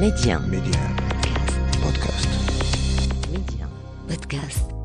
Média. Média. Podcast. Média. Podcast.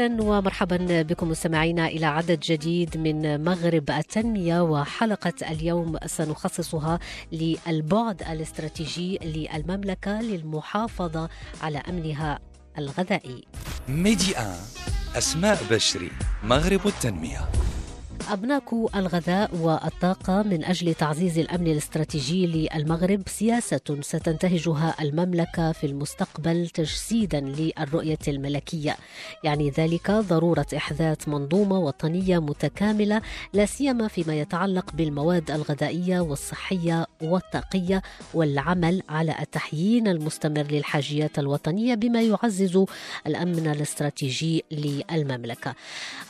أهلا ومرحبا بكم مستمعينا إلى عدد جديد من مغرب التنمية وحلقة اليوم سنخصصها للبعد الاستراتيجي للمملكة للمحافظة على أمنها الغذائي. ميدي آن أسماء بشري مغرب التنمية أبناك الغذاء والطاقة من أجل تعزيز الأمن الاستراتيجي للمغرب. سياسة ستنتهجها المملكة في المستقبل تجسيدا للرؤية الملكية. يعني ذلك ضرورة إحداث منظومة وطنية متكاملة لا سيما فيما يتعلق بالمواد الغذائية والصحية والطاقية والعمل على التحيين المستمر للحاجيات الوطنية بما يعزز الأمن الاستراتيجي للمملكة.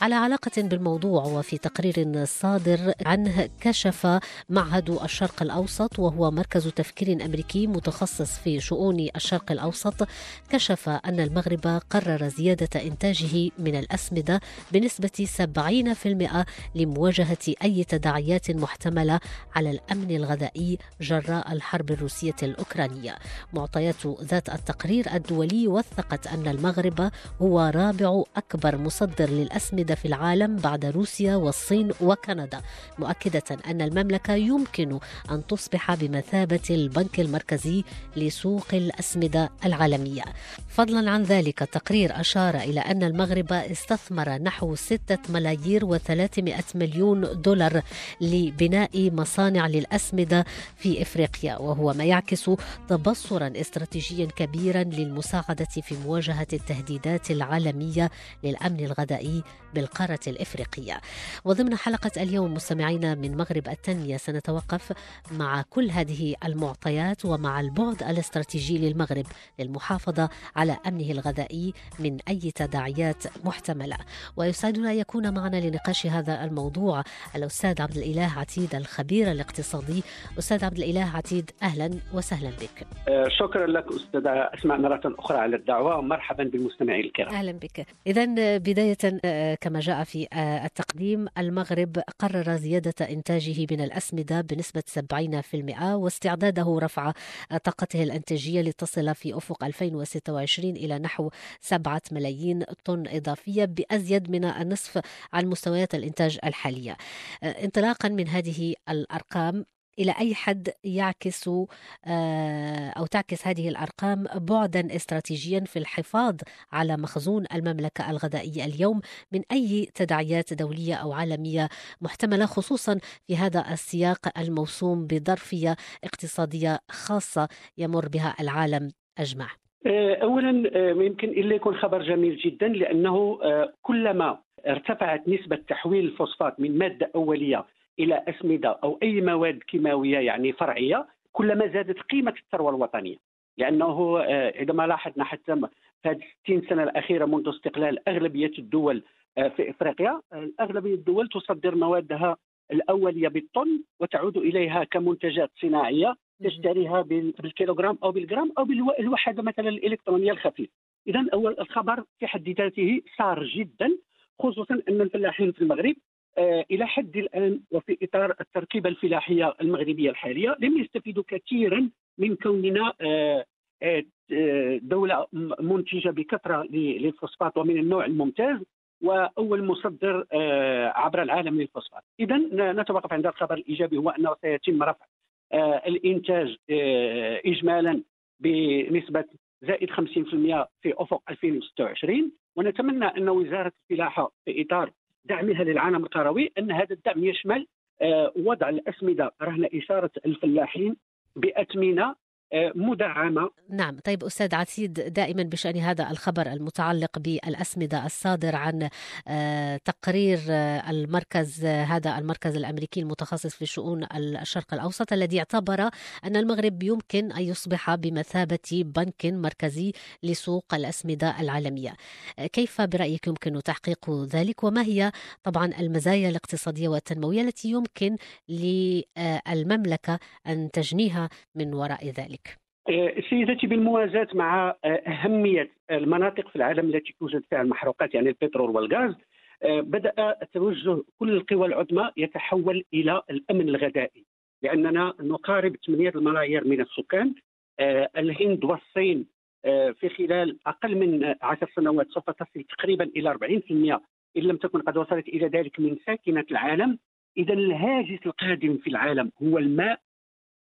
على علاقة بالموضوع وفي تقرير صادر عنه كشف معهد الشرق الأوسط وهو مركز تفكير أمريكي متخصص في شؤون الشرق الأوسط. كشف أن المغرب قرر زيادة إنتاجه من الأسمدة بنسبة 70% لمواجهة أي تداعيات محتملة على الأمن الغذائي جراء الحرب الروسية الأوكرانية. معطيات ذات التقرير الدولي وثقت أن المغرب هو رابع أكبر مصدر للأسمدة في العالم بعد روسيا والصين. وكندا. مؤكدة أن المملكة يمكن أن تصبح بمثابة البنك المركزي لسوق الأسمدة العالمية. فضلا عن ذلك التقرير أشار إلى أن المغرب استثمر نحو 6 ملايير و300 مليون دولار لبناء مصانع للأسمدة في إفريقيا وهو ما يعكس تبصرا استراتيجيا كبيرا للمساعدة في مواجهة التهديدات العالمية للأمن الغذائي بالقارة الإفريقية. حلقة اليوم مستمعينا من مغرب التنمية سنتوقف مع كل هذه المعطيات ومع البعد الاستراتيجي للمغرب للمحافظة على أمنه الغذائي من أي تداعيات محتملة. ويسعدنا أن يكون معنا لنقاش هذا الموضوع الأستاذ عبد الإله عتيد الخبير الاقتصادي. أستاذ عبد الإله عتيد أهلا وسهلا بك. آه، شكرا لك أستاذة أسماء مرة أخرى على الدعوة ومرحبا بالمستمعين الكرام. أهلا بك. إذا بداية آه، كما جاء في آه، التقديم المغرب قرر زيادة إنتاجه من الأسمدة بنسبة 70% واستعداده رفع طاقته الإنتاجية لتصل في أفق 2026 إلى نحو 7 ملايين طن إضافية بأزيد من النصف عن مستويات الإنتاج الحالية. انطلاقا من هذه الأرقام إلى أي حد يعكس آه، أو تعكس هذه الأرقام بعدا استراتيجيا في الحفاظ على مخزون المملكة الغذائية اليوم من أي تداعيات دولية أو عالمية محتملة خصوصا في هذا السياق الموسوم بظرفية اقتصادية خاصة يمر بها العالم أجمع. آه، اولا آه، يمكن إلا يكون خبر جميل جدا لأنه كلما ارتفعت نسبة تحويل الفوسفات من مادة أولية إلى أسمدة أو أي مواد كيماوية يعني فرعية كلما زادت قيمة الثروة الوطنية لأنه آه، عندما لاحظنا حتى في هذه 60 سنة الأخيرة منذ استقلال أغلبية الدول آه، في إفريقيا آه، أغلبية الدول تصدر موادها الأولية بالطن وتعود إليها كمنتجات صناعية تشتريها بال- بالكيلوغرام أو بالجرام أو بالوحده مثلا الإلكترونية الخفيفة. اذا أول الخبر في حد ذاته سار جدا خصوصا أن الفلاحين في المغرب آه، إلى حد الآن وفي إطار التركيبة الفلاحية المغربية الحالية لم يستفيدوا كثيرا من كوننا آه، آه، آه، دولة منتجة بكثرة للفوسفات ومن النوع الممتاز وأول مصدر آه، عبر العالم للفوسفات. اذا نتوقف عند الخبر الإيجابي هو أنه سيتم رفع آه، الإنتاج آه، اجمالا بنسبة زائد 50% في أفق 2026 ونتمنى أن وزارة الفلاحة في إطار دعمها للعالم القروي أن هذا الدعم يشمل آه، وضع الأسمدة. رهن إشارة الفلاحين باثمنه مدعمة. نعم. طيب أستاذ عتيد دائما بشأن هذا الخبر المتعلق بالأسمدة الصادر عن آه، تقرير آه، المركز آه، هذا المركز الأمريكي المتخصص في شؤون الشرق الأوسط الذي اعتبر أن المغرب يمكن أن يصبح بمثابة بنك مركزي لسوق الأسمدة العالمية. آه، كيف برأيك يمكن تحقيق ذلك؟ وما هي طبعا المزايا الاقتصادية والتنموية التي يمكن للمملكة أن تجنيها من وراء ذلك؟ سيدتي بالموازاة مع آه، أهمية المناطق في العالم التي توجد فيها المحروقات يعني البترول والغاز آه، بدأ توجه كل القوى العظمى يتحول إلى الأمن الغذائي. لأننا نقارب 8 الملايير من السكان الهند والصين في خلال أقل من عشر سنوات سوف تصل تقريبا إلى 40% إن لم تكن قد وصلت إلى ذلك من ساكنة العالم. إذا الهاجس القادم في العالم هو الماء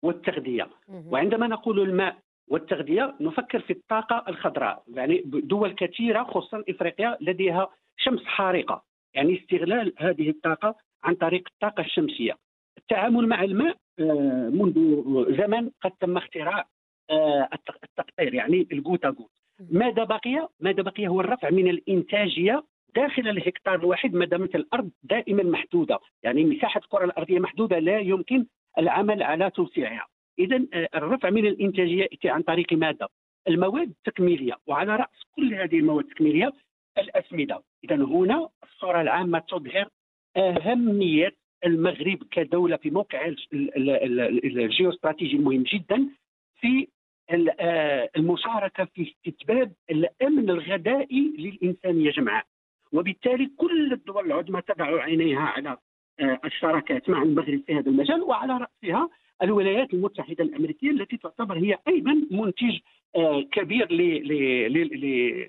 والتغذية. وعندما نقول الماء والتغذية نفكر في الطاقة الخضراء. يعني دول كثيرة خصوصا إفريقيا لديها شمس حارقة. يعني استغلال هذه الطاقة عن طريق الطاقة الشمسية. التعامل مع الماء آه، منذ زمن قد تم اختراع آه، التقطير يعني الجوتا جوت ماذا بقي؟ ماذا بقي هو الرفع من الإنتاجية داخل الهكتار الواحد ما دامت الأرض دائما محدودة، يعني مساحة الكرة الأرضية محدودة لا يمكن العمل على توسيعها. اذا آه، الرفع من الإنتاجية ياتي عن طريق ماذا؟ المواد التكميلية. وعلى رأس كل هذه المواد التكميلية الأسمدة. اذا هنا الصورة العامة تظهر أهمية المغرب كدولة في موقع الجيوستراتيجي المهم جدا في آه، المشاركة في استتباب الأمن الغذائي للانسانيه جمعاء وبالتالي كل الدول العظمى تضع عينيها على الشراكات مع المغرب في هذا المجال وعلى رأسها الولايات المتحدة الأمريكية التي تعتبر هي أيضا منتج آه، كبير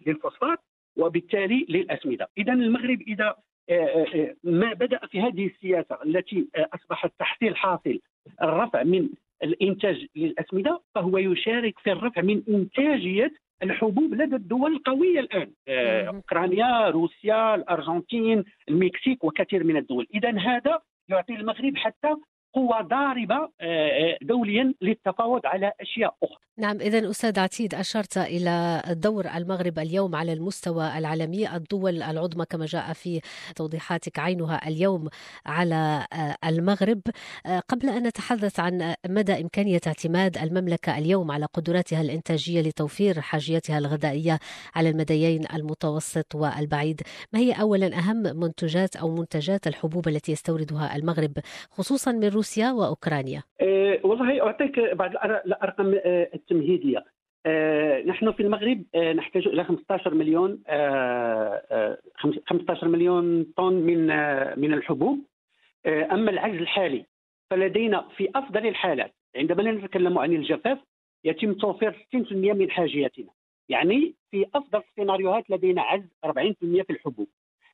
للفوسفات وبالتالي للأسمدة، اذا المغرب إذا آه، ما بدأ في هذه السياسة التي اصبحت تحصيل حاصل الرفع من الإنتاج للأسمدة فهو يشارك في الرفع من إنتاجية الحبوب لدى الدول القويه الآن. آه، أوكرانيا روسيا الأرجنتين المكسيك وكثير من الدول. اذا هذا يعطي المغرب حتى قوة ضاربة آه، آه، دوليا للتفاوض على أشياء أخرى. نعم إذا أستاذ عتيد أشرت إلى دور المغرب اليوم على المستوى العالمي. الدول العظمى كما جاء في توضيحاتك عينها اليوم على آه، المغرب. قبل أن نتحدث عن مدى إمكانية اعتماد المملكة اليوم على قدراتها الإنتاجية لتوفير حاجيتها الغذائية على المديين المتوسط والبعيد ما هي أولا أهم منتجات أو منتجات الحبوب التي يستوردها المغرب خصوصا من روسيا وأوكرانيا؟ أه والله أعطيك بعض الأرقام أه التمهيدية. أه نحن في المغرب أه نحتاج إلى 15 مليون 15 أه، مليون طن من أه، من الحبوب أما العجز الحالي فلدينا في أفضل الحالات عندما نتكلم عن الجفاف يتم توفير 60% من حاجياتنا يعني في أفضل السيناريوهات لدينا عجز 40% في الحبوب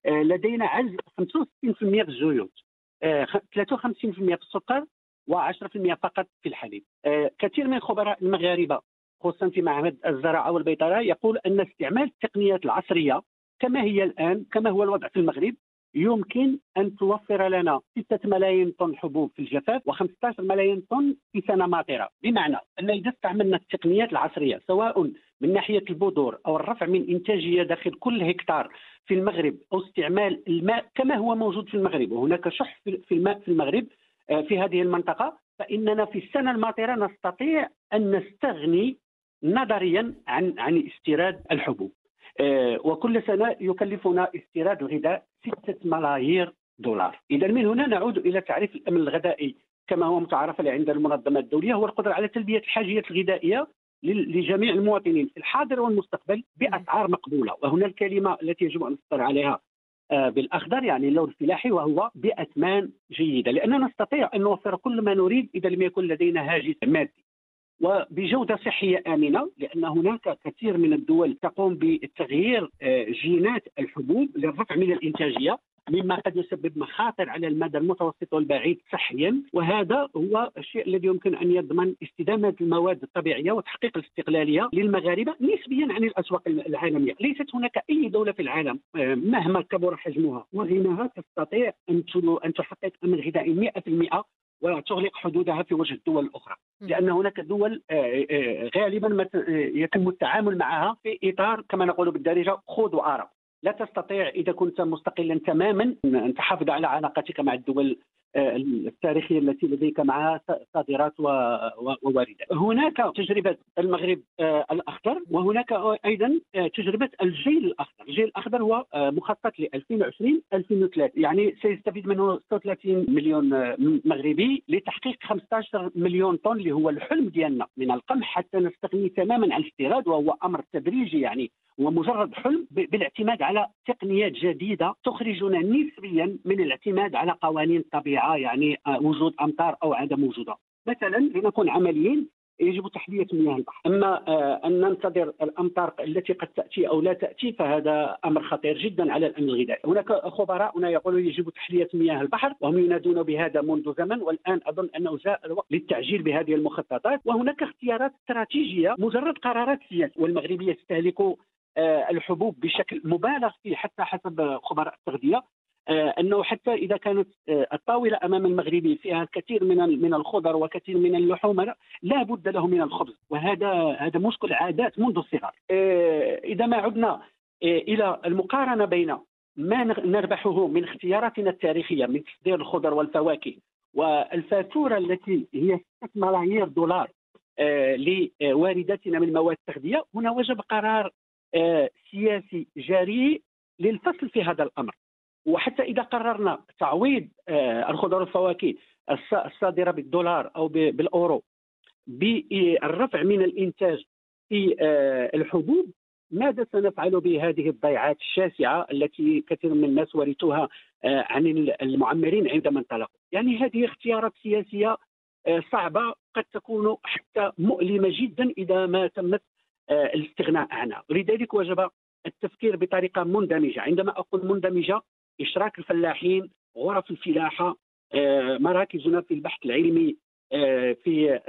لدينا عجز 65% في الزيوت 53% في السكر و10% فقط في الحليب. آه، كثير من الخبراء المغاربة خصوصا في معهد الزراعة والبيطرة يقول أن استعمال التقنيات العصرية كما هي الآن كما هو الوضع في المغرب يمكن أن توفر لنا 6 ملايين طن حبوب في الجفاف و15 ملايين طن في سنة ماطرة، بمعنى أن إذا استعملنا التقنيات العصرية سواء من ناحية البذور أو الرفع من إنتاجية داخل كل هكتار في المغرب أو استعمال الماء كما هو موجود في المغرب. وهناك شح في الماء في المغرب آه، في هذه المنطقة. فإننا في السنة الماطره نستطيع أن نستغني نظريا عن عن استيراد الحبوب. آه، وكل سنة يكلفنا استيراد الغذاء 6 ملايير دولار. إذا من هنا نعود إلى تعريف الأمن الغذائي. كما هو متعارف عليه عند المنظمة الدولية هو القدرة على تلبية الحاجيات الغذائية لجميع المواطنين في الحاضر والمستقبل بأسعار مقبولة. وهنا الكلمة التي يجب أن نسطر عليها آه، بالأخضر يعني اللون الفلاحي وهو بأثمان جيدة. لأننا نستطيع أن نوفر كل ما نريد إذا لم يكن لدينا هاجس مادي. وبجودة صحية آمنة لأن هناك كثير من الدول تقوم بتغيير آه، جينات الحبوب للرفع من الإنتاجية. مما قد يسبب مخاطر على المدى المتوسط والبعيد صحيا وهذا هو الشيء الذي يمكن أن يضمن استدامة المواد الطبيعية وتحقيق الاستقلالية للمغاربة نسبيا عن الأسواق العالمية، ليست هناك أي دولة في العالم آه، مهما كبر حجمها وغناها تستطيع أن أن تحقق امن غذائي 100% وتغلق حدودها في وجه الدول الأخرى. لأن هناك دول آه، آه، غالبا يتم التعامل معها في إطار كما نقول بالدارجة خذ وارى لا تستطيع إذا كنت مستقلا تماما أن تحافظ على علاقتك مع الدول التاريخية التي لديك معها صادرات وواردات. هناك تجربة المغرب الأخضر وهناك أيضا تجربة الجيل الأخضر، الجيل الأخضر هو مخطط ل 2020 2030 يعني سيستفيد منه 36 مليون مغربي لتحقيق 15 مليون طن اللي هو الحلم ديالنا. من القمح حتى نستغني تماما عن الاستيراد وهو أمر تدريجي يعني. ومجرد حلم بالاعتماد على تقنيات جديدة تخرجنا نسبيا من الاعتماد على قوانين الطبيعة يعني آه، وجود أمطار أو عدم وجودها. مثلا لنكون عمليين يجب تحليه مياه البحر، أما آه، أن ننتظر الأمطار التي قد تأتي أو لا تأتي فهذا أمر خطير جدا على الأمن الغذائي، هناك خبراء هنا يقولون يجب تحليه مياه البحر وهم ينادون بهذا منذ زمن والآن أظن أنه جاء الوقت للتعجيل بهذه المخططات. وهناك اختيارات استراتيجية مجرد قرارات سياسية والمغرب يستهلك آه، الحبوب بشكل مبالغ فيه حتى حسب خبراء التغذية آه، أنه حتى إذا كانت آه، الطاولة أمام المغربي فيها الكثير من من الخضر وكثير من اللحوم لا بد له من الخبز وهذا هذا مشكل عادات منذ الصغر. إذا ما عدنا إلى المقارنة بين ما نربحه من اختياراتنا التاريخية من تصدير الخضر والفواكه والفاتورة التي هي 6 ملايير دولار لوارداتنا من مواد التغذيه هنا وجب قرار آه، سياسي جريء للفصل في هذا الأمر. وحتى إذا قررنا تعويض آه، الخضر والفواكه الصادرة بالدولار أو بالأورو بالرفع من الإنتاج في آه، الحبوب ماذا سنفعل بهذه الضيعات الشاسعة التي كثير من الناس ورثوها عن المعمرين عندما انطلقوا يعني هذه اختيارات سياسية صعبة قد تكون حتى مؤلمة جدا إذا ما تمت آه، الاستغناء عنها ولذلك وجب التفكير بطريقة مندمجة. عندما أقول مندمجة إشراك الفلاحين غرف الفلاحة آه، مراكزنا في البحث العلمي آه، في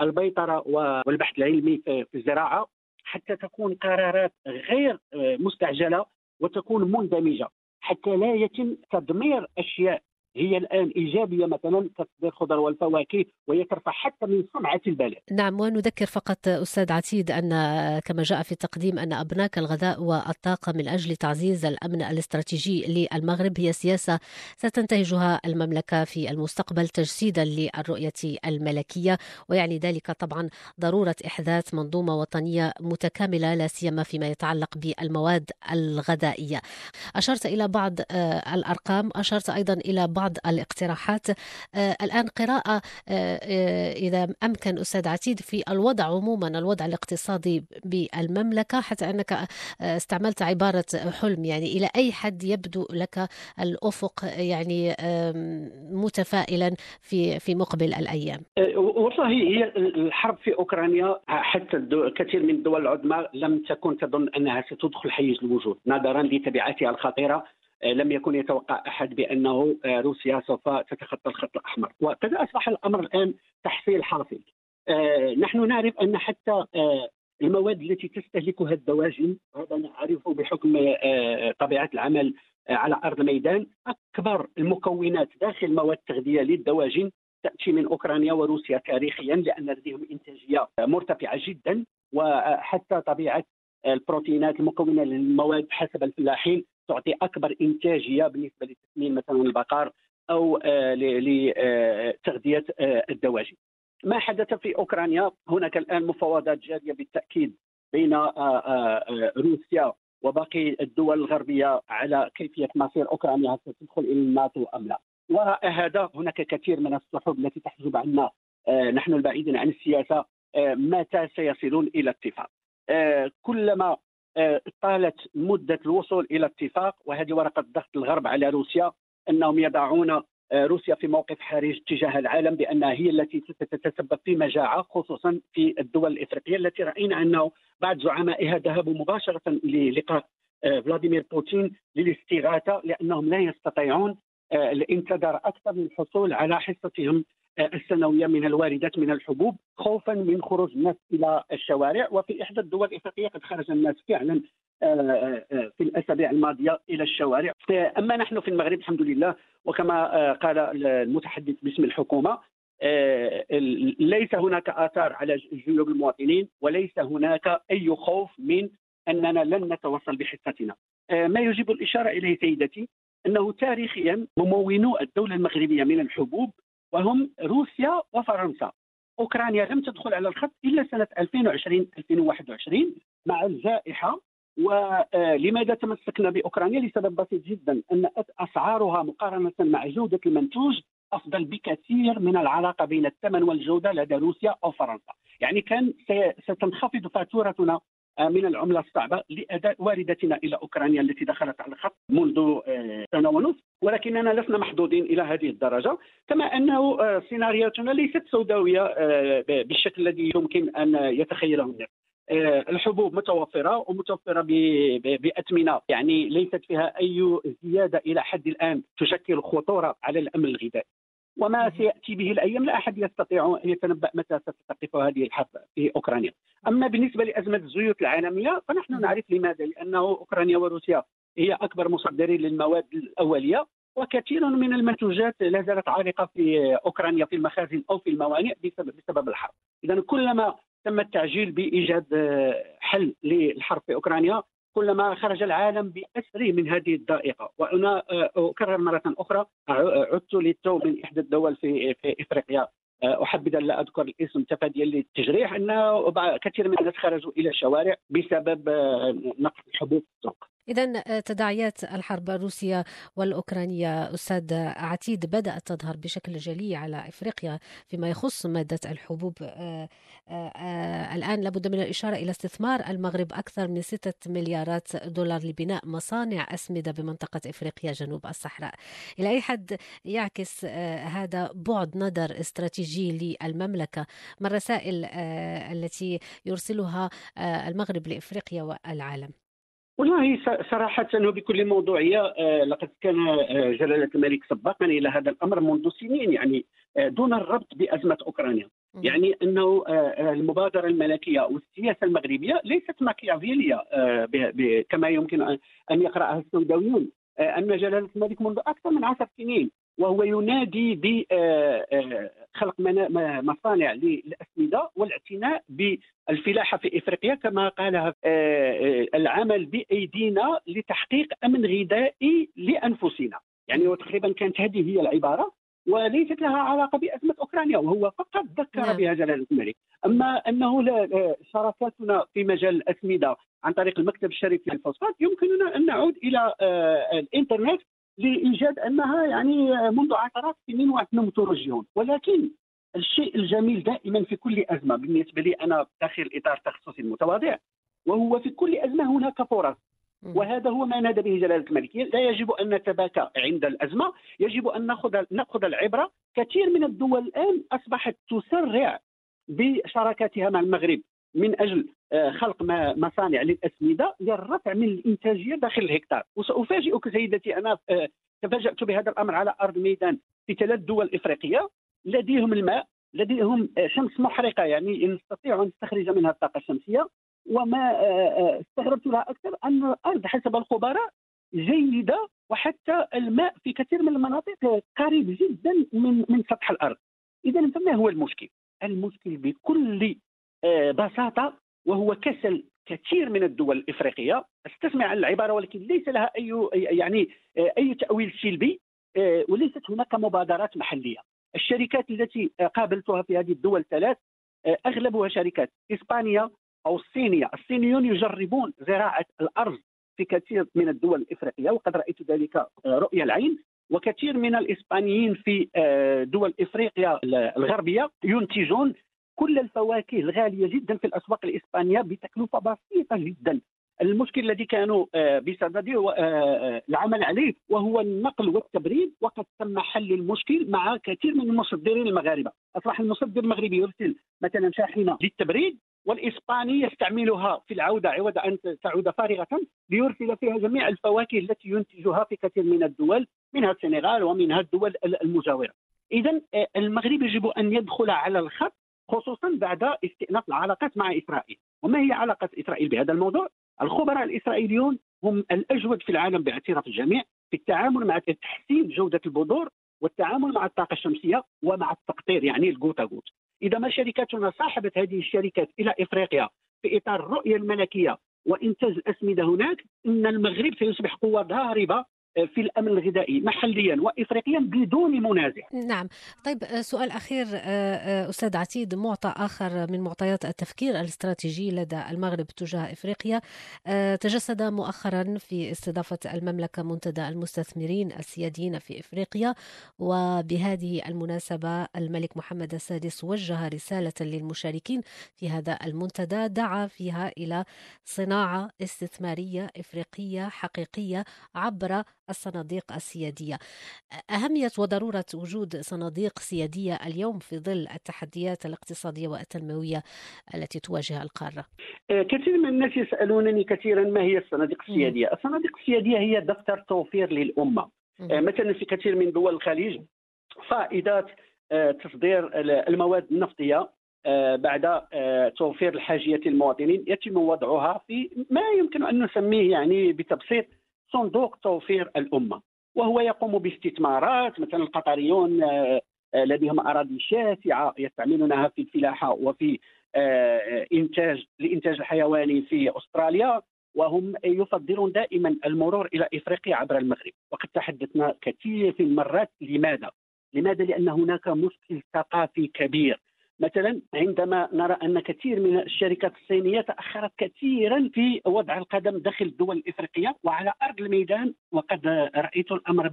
البيطرة والبحث العلمي في الزراعة حتى تكون قرارات غير مستعجلة وتكون مندمجة. حتى لا يتم تدمير أشياء هي الآن إيجابية مثلا تصدير الخضر والفواكه وهي ترفع حتى من سمعة البلد. نعم ونذكر فقط أستاذ عتيد أن كما جاء في التقديم أن أبناك الغذاء والطاقة من أجل تعزيز الأمن الاستراتيجي للمغرب هي سياسة ستنتهجها المملكة في المستقبل تجسيدا للرؤية الملكية ويعني ذلك طبعا ضرورة إحداث منظومة وطنية متكاملة لا سيما فيما يتعلق بالمواد الغذائية. أشرت إلى بعض آه، الأرقام أشرت أيضا إلى بعض بعض الاقتراحات. آه، الآن قراءة آه، آه، إذا أمكن أستاذ عتيد في الوضع عموما الوضع الاقتصادي بالمملكة حتى أنك استعملت عبارة حلم. يعني إلى أي حد يبدو لك الأفق يعني متفائلا في في مقبل الأيام؟ والله هي الحرب في أوكرانيا حتى كثير من الدول العظمى لم تكن تظن أنها ستدخل حيز الوجود نظرا لتبعاتها الخطيرة. لم يكن يتوقع أحد بأنه آه، روسيا سوف تتخطى الخط الأحمر. وقد أصبح الأمر الآن تحصيل حاصل. آه، نحن نعرف أن حتى المواد التي تستهلكها الدواجن هذا نعرفه بحكم طبيعة العمل على أرض الميدان أكبر المكونات داخل مواد التغذيه للدواجن تأتي من أوكرانيا وروسيا تاريخيا لأن لديهم إنتاجية مرتفعة جدا وحتى طبيعة البروتينات المكونة للمواد حسب الفلاحين تعطي أكبر انتاجيه بالنسبة لتسمين مثلا البقر أو آه، لتغذيه آه، الدواجن. ما حدث في أوكرانيا هناك الآن مفاوضات جارية بالتأكيد بين آه، روسيا وباقي الدول الغربية على كيفية مصير أوكرانيا ستدخل إلى الناتو أم لا. وهذا هناك كثير من الصحف التي تحجب عنا نحن البعيدين عن السياسة متى سيصلون إلى اتفاق. كلما آه، طالت مدة الوصول إلى اتفاق وهذه ورقة ضغط الغرب على روسيا أنهم يضعون آه، روسيا في موقف حرج تجاه العالم بأنها هي التي ستتسبب في مجاعة خصوصا في الدول الإفريقية التي رأينا انه بعض زعمائها ذهبوا مباشرة للقاء آه، فلاديمير بوتين للاستغاثة لأنهم لا يستطيعون الانتظار أكثر للحصول على حصتهم. السنوية من الواردات من الحبوب خوفا من خروج الناس إلى الشوارع. وفي إحدى الدول الإفريقية قد خرج الناس فعلا آه، آه، آه، في الأسابيع الماضية إلى الشوارع. اما نحن في المغرب الحمد لله وكما قال المتحدث باسم الحكومة ليس هناك آثار على جيوب المواطنين وليس هناك أي خوف من أننا لن نتوصل بحصتنا. ما يجب الإشارة إليه سيدتي أنه تاريخيا ممونو الدولة المغربية من الحبوب وهم روسيا وفرنسا. أوكرانيا لم تدخل على الخط إلا سنة 2020 2021 مع الجائحة. ولماذا تمسكنا بأوكرانيا؟ لسبب بسيط جدا أن أسعارها مقارنة مع جودة المنتوج أفضل بكثير من العلاقة بين الثمن والجودة لدى روسيا أو فرنسا، يعني كان ستنخفض فاتورتنا آه، من العملة الصعبة لأداء واردتنا إلى أوكرانيا التي دخلت على الخط منذ آه، سنة ونصف. ولكننا لسنا محظوظين إلى هذه الدرجة كما أنه آه، سيناريوهاتنا ليست سوداوية بالشكل الذي يمكن أن يتخيله الناس. الحبوب متوفرة ومتوفرة باثمنه يعني ليست فيها أي زيادة إلى حد الآن تشكل خطورة على الأمن الغذائي. وما سيأتي به الأيام لا أحد يستطيع أن يتنبأ متى ستقف هذه الحرب في أوكرانيا. أما بالنسبة لأزمة الزيوت العالمية فنحن نعرف لماذا لأنه أوكرانيا وروسيا هي أكبر مصدرين للمواد الأولية وكثير من المنتوجات لا زالت عالقة في أوكرانيا في المخازن أو في الموانئ بسبب بسبب الحرب. اذا كلما تم التعجيل بإيجاد حل للحرب في أوكرانيا كلما خرج العالم بأسره من هذه الضائقة. وأنا آه، أكرر مرة أخرى عدت للتو من إحدى الدول في, في إفريقيا. آه، احب ان لا أذكر الاسم تفاديا للتجريح إنه كثير من الناس خرجوا إلى الشوارع بسبب آه، نقص الحبوب في السوق. إذا آه، تداعيات الحرب الروسية والأوكرانية. أستاذ عتيد بدأت تظهر بشكل جلي على إفريقيا فيما يخص مادة الحبوب. آه، آه، الآن لابد من الإشارة إلى استثمار المغرب أكثر من ستة مليارات دولار لبناء مصانع أسمدة بمنطقة إفريقيا جنوب الصحراء. إلى أي حد يعكس هذا بعد نظر استراتيجي للمملكة؟ ما الرسائل التي يرسلها المغرب لإفريقيا والعالم؟ والله صراحة وبكل موضوعية آه، لقد كان آه، جلالة الملك سباقا إلى هذا الأمر منذ سنين يعني آه، دون الربط بأزمة أوكرانيا. يعني أنه المبادرة الملكية والسياسة المغربية ليست ماكيافيلية كما يمكن أن يقرأها السوداويون أن جلالة الملك منذ أكثر من عشر سنين وهو ينادي بخلق مصانع للاسمده والاعتناء بالفلاحة في إفريقيا كما قالها العمل بأيدينا لتحقيق أمن غذائي لأنفسنا يعني وتقريبا كانت هذه هي العبارة وليست لها علاقة بأزمة أوكرانيا وهو فقط ذكر نعم. بها جلاله الملك أما أنه شراكاتنا في مجال الاسمده عن طريق المكتب الشريف للفوسفات يمكننا أن نعود إلى الإنترنت لإيجاد أنها يعني منذ عشرات السنين ونحن متوجهون. ولكن الشيء الجميل دائما في كل أزمة بالنسبة لي أنا داخل إطار تخصصي المتواضع وهو في كل أزمة هناك فرص. وهذا هو ما نادى به جلالة الملك. لا يجب أن نتباكى عند الأزمة يجب أن نأخذ نأخذ العبره كثير من الدول الآن أصبحت تسرع بشراكاتها مع المغرب من أجل خلق مصانع للاسمده للرفع من الإنتاجية داخل الهكتار. وسأفاجئك سيدتي أنا آه، تفاجأت بهذا الأمر على أرض ميدان في ثلاث دول إفريقية لديهم الماء لديهم آه، شمس محرقة يعني نستطيع أن نستخرج منها الطاقة الشمسية. وما استغربت لها أكثر أن الأرض حسب الخبراء جيدة وحتى الماء في كثير من المناطق قريب جدا من من سطح الأرض. اذا فما هو المشكل؟ المشكل بكل بساطة وهو كسل كثير من الدول الإفريقية. أستسمع العبارة ولكن ليس لها اي يعني أي تأويل سلبي وليست هناك مبادرات محلية. الشركات التي قابلتها في هذه الدول الثلاث أغلبها شركات اسبانيا أو الصينيه الصينيون يجربون زراعة الأرز في كثير من الدول الإفريقية وقد رأيت ذلك رؤية العين. وكثير من الإسبانيين في دول إفريقيا الغربية ينتجون كل الفواكه الغالية جدا في الأسواق الإسبانية بتكلفة بسيطة جدا المشكل الذي كانوا آه، بصدده آه، آه، العمل عليه وهو النقل والتبريد وقد تم حل المشكل مع كثير من المصدرين المغاربة أصبح المصدر المغربي يرسل مثلا شاحنة للتبريد والإسباني يستعملها في العودة عوض أن تعود فارغة ليرسل فيها جميع الفواكه التي ينتجها في كثير من الدول منها السنغال ومنها الدول المجاورة. اذا المغرب يجب أن يدخل على الخط خصوصا بعد استئناف العلاقات مع إسرائيل. وما هي علاقة إسرائيل بهذا الموضوع؟ الخبراء الإسرائيليون هم الأجود في العالم باعتراف الجميع في التعامل مع تحسين جودة البذور والتعامل مع الطاقة الشمسية ومع التقطير يعني الجوتا جوت إذا ما شركاتنا صاحبت هذه الشركات إلى إفريقيا في إطار الرؤية الملكية وإنتاج الأسمدة هناك إن المغرب سيصبح قوة ضاربة في الأمن الغذائي محليا وافريقيا بدون منازع. نعم، طيب سؤال أخير أستاذ عتيد معطى آخر من معطيات التفكير الاستراتيجي لدى المغرب تجاه إفريقيا تجسد مؤخرا في استضافة المملكة منتدى المستثمرين السياديين في إفريقيا وبهذه المناسبة الملك محمد السادس وجه رسالة للمشاركين في هذا المنتدى دعا فيها إلى صناعة استثمارية إفريقية حقيقية عبر الصناديق السيادية. أهمية وضرورة وجود صناديق سيادية اليوم في ظل التحديات الاقتصادية والتنموية التي تواجه القارة. آه، كثير من الناس يسألونني كثيرا ما هي الصناديق السيادية؟ الصناديق السيادية هي دفتر توفير للأمة. آه، مثلا في كثير من دول الخليج فائدات آه، تصدير المواد النفطية بعد توفير الحاجية المواطنين يتم وضعها في ما يمكن أن نسميه يعني بتبسيط صندوق توفير الأمة وهو يقوم باستثمارات مثلا القطريون آه، آه، لديهم أراضي شاسعة يستعملونها في الفلاحه وفي آه، إنتاج الانتاج الحيواني في أستراليا وهم يفضلون دائما المرور إلى إفريقيا عبر المغرب وقد تحدثنا كثير في المرات لماذا؟ لماذا؟ لأن هناك مشكل ثقافي كبير مثلا عندما نرى أن كثير من الشركات الصينية تأخرت كثيرا في وضع القدم داخل الدول الإفريقية وعلى أرض الميدان وقد رأيت الأمر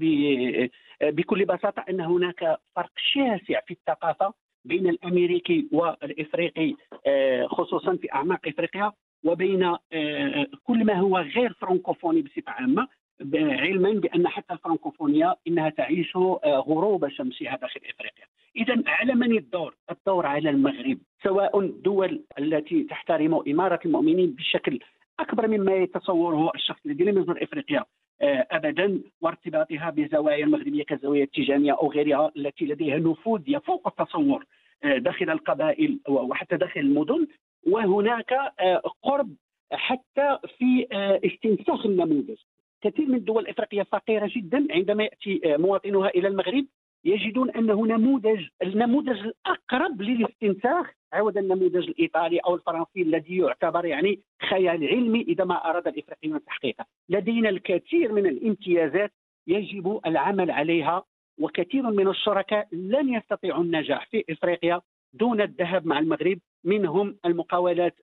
بكل بساطة أن هناك فرق شاسع في الثقافة بين الأمريكي والإفريقي آه، خصوصا في أعماق إفريقيا وبين آه، كل ما هو غير فرنكوفوني بصفة عامة. علما بأن حتى الفرنكوفونيا إنها تعيش آه، غروب شمسها داخل إفريقيا. اذا على من الدور؟ الدور على المغرب سواء الدول التي تحترم إمارة المؤمنين بشكل أكبر مما يتصوره الشخص الذي لم يزور إفريقيا آه، ابدا وارتباطها بزوايا المغربية كالزوايا التيجانية أو غيرها التي لديها نفوذ يفوق التصور آه، داخل القبائل وحتى داخل المدن وهناك قرب حتى في استنساخ النموذج كثير من الدول الإفريقية فقيرة جدا عندما يأتي مواطنها إلى المغرب يجدون أنه نموذج النموذج الأقرب للاستنساخ عود النموذج الإيطالي أو الفرنسي الذي يعتبر يعني خيال علمي إذا ما أراد الإفريقيون تحقيقه. لدينا الكثير من الامتيازات يجب العمل عليها وكثير من الشركاء لن يستطيعوا النجاح في إفريقيا دون الذهاب مع المغرب منهم المقاولات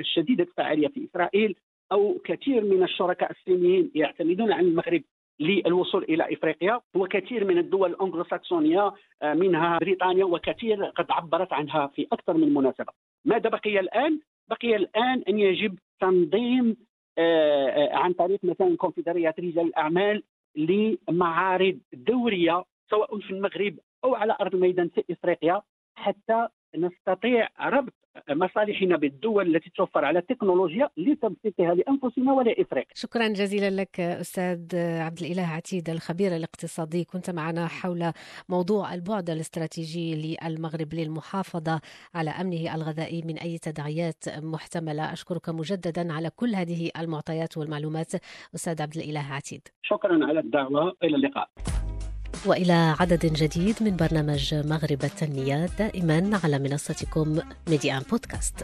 الشديدة الفعاليه في إسرائيل أو كثير من الشركاء الصينيين يعتمدون على المغرب للوصول إلى إفريقيا وكثير من الدول الانجلوساكسونيه آه، منها بريطانيا وكثير قد عبرت عنها في أكثر من مناسبة. ماذا بقي الآن؟ بقي الآن أن يجب تنظيم آه، آه، عن طريق مثلا كونفدراليه رجال الأعمال لمعارض دورية سواء في المغرب أو على أرض الميدان في إفريقيا حتى نستطيع ربط مصالحنا بالدول التي توفر على التكنولوجيا لتبسيطها لأنفسنا ولافريقيا. شكرا جزيلا لك أستاذ عبد الإله عتيد الخبير الاقتصادي كنت معنا حول موضوع البعد الاستراتيجي للمغرب للمحافظة على أمنه الغذائي من أي تداعيات محتملة أشكرك مجددا على كل هذه المعطيات والمعلومات أستاذ عبد الإله عتيد. شكرا على الدعوة إلى اللقاء. وإلى عدد جديد من برنامج مغرب التنمية دائما على منصتكم ميديان بودكاست.